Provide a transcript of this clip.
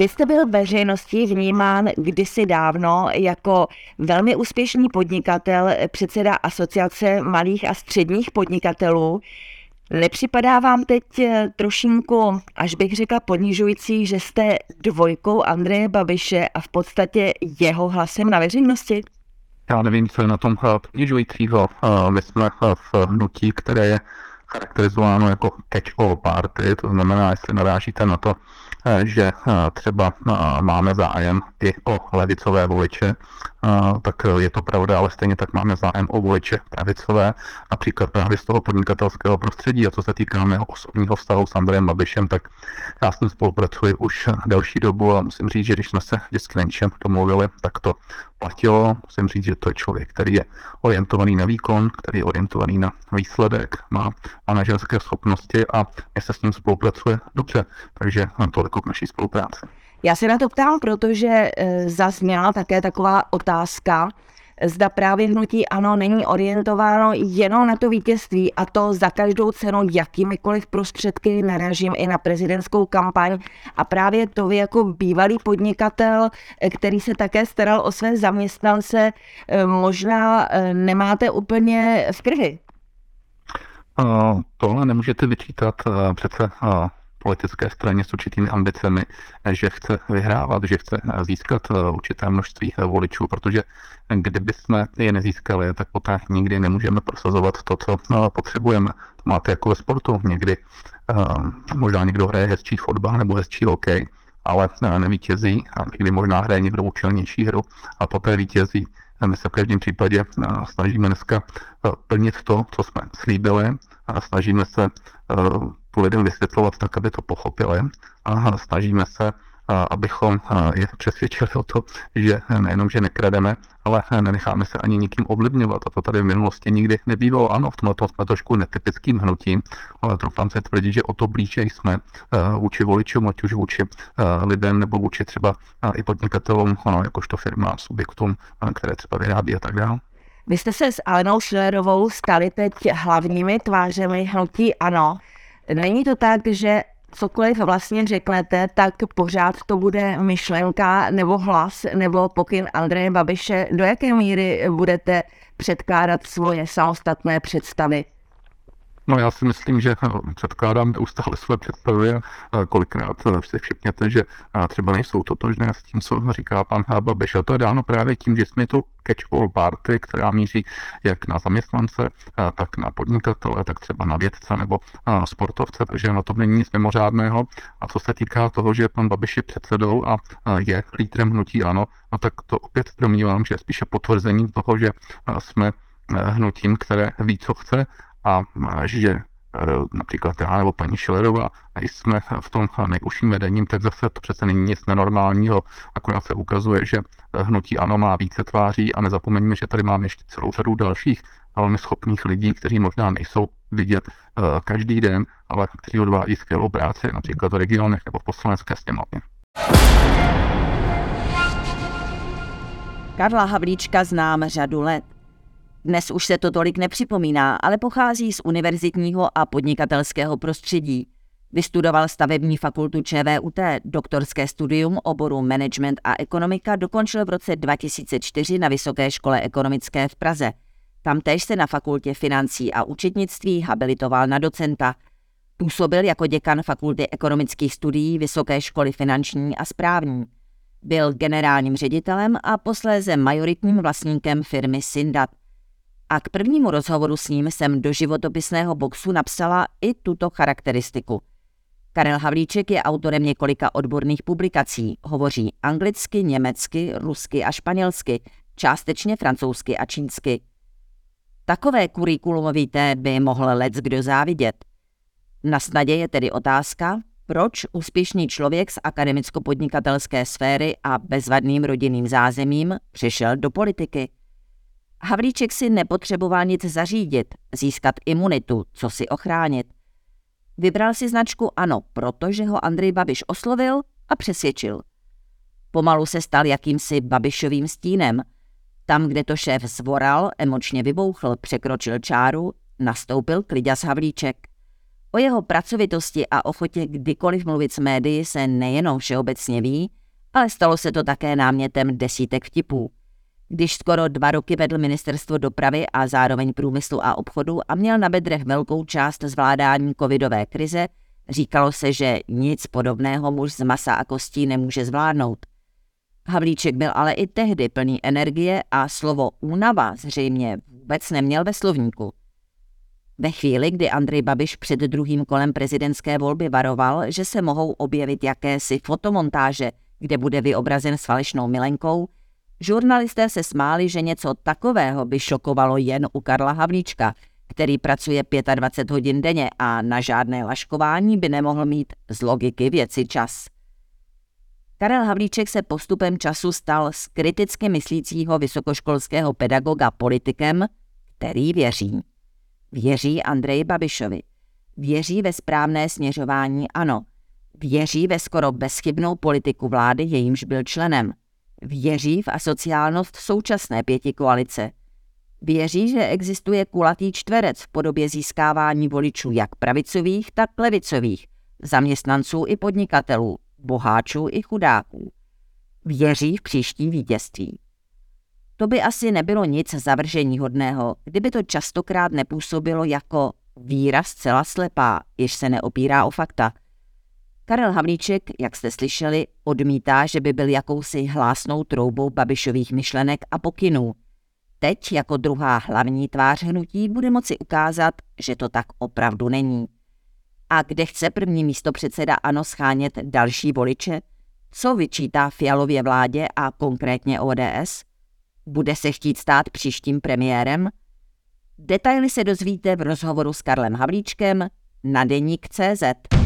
Vy jste byl veřejností vnímán kdysi dávno jako velmi úspěšný podnikatel, předseda Asociace malých a středních podnikatelů. Nepřipadá vám teď eh, trošinku, až bych řekla ponižující, že jste dvojkou Andreje Babiše a v podstatě jeho hlasem na veřejnosti? Já nevím, co je na tom eh, ponižujícího. Eh, my jsme v hnutí, které je charakterizováno jako catch-all party, to znamená, jestli narážíte na to, Eh, že eh, třeba eh, máme zájem i o levicové voliče, tak je to pravda, ale stejně tak máme zájem o voliče pravicové, například právě z toho podnikatelského prostředí. A co se týká mého osobního vztahu s Andrejem Babišem, tak já s ním spolupracuji už delší dobu a musím říct, že když jsme se vždycky na něčem domluvili, tak to platilo. Musím říct, že to je člověk, který je orientovaný na výkon, který je orientovaný na výsledek, má manažerské schopnosti a mě se s ním spolupracuje dobře. Takže toliko k naší spolupráci. Já se na to ptám, protože eh, zazněla také taková otázka, zda právě hnutí ano není orientováno jenom na to vítězství a to za každou cenu jakýmikoliv prostředky, naražím i na prezidentskou kampaň a právě to vy jako bývalý podnikatel, eh, který se také staral o své zaměstnance, eh, možná nemáte úplně v krvi. Uh, tohle nemůžete vyčítat uh, přece politické straně s určitými ambicemi, že chce vyhrávat, že chce získat eh, určité množství eh, voličů, protože kdyby jsme je nezískali, tak poté nikdy nemůžeme prosazovat to, co eh, potřebujeme. To máte jako ve sportu. Někdy možná někdo hraje hezčí fotbal nebo hezčí hokej, ale nevítězí a někdy možná hraje někdo účelnější hru a poté vítězí. My se v každém případě snažíme dneska plnit to, co jsme slíbili a snažíme se to lidem vysvětlovat tak, aby to pochopili a snažíme se, abychom je přesvědčili o to, že nejenom, že nekrademe, ale nenecháme se ani nikým ovlivňovat. A to tady v minulosti nikdy nebývalo. Ano, v tomto jsme trošku netypickým hnutím, ale troufám se tvrdit, že o to blíže jsme vůči voličům, ať už vůči lidem nebo vůči třeba i podnikatelům, jakožto firma, subjektům, které třeba vyrábí a tak dále. Vy jste se s Alenou Schillerovou stali teď hlavními tvářemi hnutí ANO. Není to tak, že cokoliv vlastně řeknete, tak pořád to bude myšlenka nebo hlas nebo pokyn Andreje Babiše. Do jaké míry budete předkládat svoje samostatné představy? No já si myslím, že eh, předkládám neustále své představy a kolikrát eh, si všimněte, že eh, třeba nejsou totožné s tím, co říká pan Babiš. A to je dáno právě tím, že jsme to catch-all party, která míří jak na zaměstnance, tak na podnikatele, tak třeba na vědce nebo sportovce, takže na tom není nic mimořádného. A co se týká toho, že pan Babiš je předsedou a je lídrem hnutí ano, no tak to opět domnívám, že je spíše potvrzením toho, že jsme hnutím, které ví, co chce a že e, například já nebo paní Šilerová jsme v tom nejužším vedením, tak zase to přece není nic nenormálního, akorát se ukazuje, že hnutí ANO má více tváří a nezapomeňme, že tady máme ještě celou řadu dalších velmi schopných lidí, kteří možná nejsou vidět uh, každý den, ale kteří odvádí skvělou práci, například v regionech nebo v poslanecké sněmovně. Karla Havlíčka znám řadu let. Dnes už se to tolik nepřipomíná, ale pochází z univerzitního a podnikatelského prostředí. Vystudoval stavební fakultu ČVUT, doktorské studium oboru management a ekonomika dokončil v roce 2004 na Vysoké škole ekonomické v Praze. Tam též se na fakultě financí a účetnictví habilitoval na docenta. Působil jako děkan fakulty ekonomických studií Vysoké školy finanční a správní. Byl generálním ředitelem a posléze majoritním vlastníkem firmy Syndat a k prvnímu rozhovoru s ním jsem do životopisného boxu napsala i tuto charakteristiku. Karel Havlíček je autorem několika odborných publikací. Hovoří anglicky, německy, rusky a španělsky, částečně francouzsky a čínsky. Takové kurikulum, víte, by mohl lec kdo závidět. Na snadě je tedy otázka, proč úspěšný člověk z akademicko-podnikatelské sféry a bezvadným rodinným zázemím přišel do politiky. Havlíček si nepotřeboval nic zařídit, získat imunitu, co si ochránit. Vybral si značku ANO, protože ho Andrej Babiš oslovil a přesvědčil. Pomalu se stal jakýmsi Babišovým stínem. Tam, kde to šéf zvoral, emočně vybouchl, překročil čáru, nastoupil Kliďas Havlíček. O jeho pracovitosti a ochotě kdykoliv mluvit s médií se nejenom všeobecně ví, ale stalo se to také námětem desítek vtipů. Když skoro dva roky vedl ministerstvo dopravy a zároveň průmyslu a obchodu a měl na bedrech velkou část zvládání covidové krize, říkalo se, že nic podobného muž z masa a kostí nemůže zvládnout. Havlíček byl ale i tehdy plný energie a slovo únava zřejmě vůbec neměl ve slovníku. Ve chvíli, kdy Andrej Babiš před druhým kolem prezidentské volby varoval, že se mohou objevit jakési fotomontáže, kde bude vyobrazen s falešnou milenkou, žurnalisté se smáli, že něco takového by šokovalo jen u Karla Havlíčka, který pracuje 25 hodin denně a na žádné laškování by nemohl mít z logiky věci čas. Karel Havlíček se postupem času stal z kriticky myslícího vysokoškolského pedagoga politikem, který věří. Věří Andreji Babišovi. Věří ve správné směřování ano. Věří ve skoro bezchybnou politiku vlády, jejímž byl členem. Věří v asociálnost současné pěti koalice. Věří, že existuje kulatý čtverec v podobě získávání voličů jak pravicových, tak levicových, zaměstnanců i podnikatelů, boháčů i chudáků. Věří v příští vítězství. To by asi nebylo nic zavržení hodného, kdyby to častokrát nepůsobilo jako víra zcela slepá, jež se neopírá o fakta. Karel Havlíček, jak jste slyšeli, odmítá, že by byl jakousi hlásnou troubou Babišových myšlenek a pokynů. Teď jako druhá hlavní tvář hnutí bude moci ukázat, že to tak opravdu není. A kde chce první místo předseda ANO schánět další voliče? Co vyčítá Fialově vládě a konkrétně ODS? Bude se chtít stát příštím premiérem? Detaily se dozvíte v rozhovoru s Karlem Havlíčkem na deník CZ.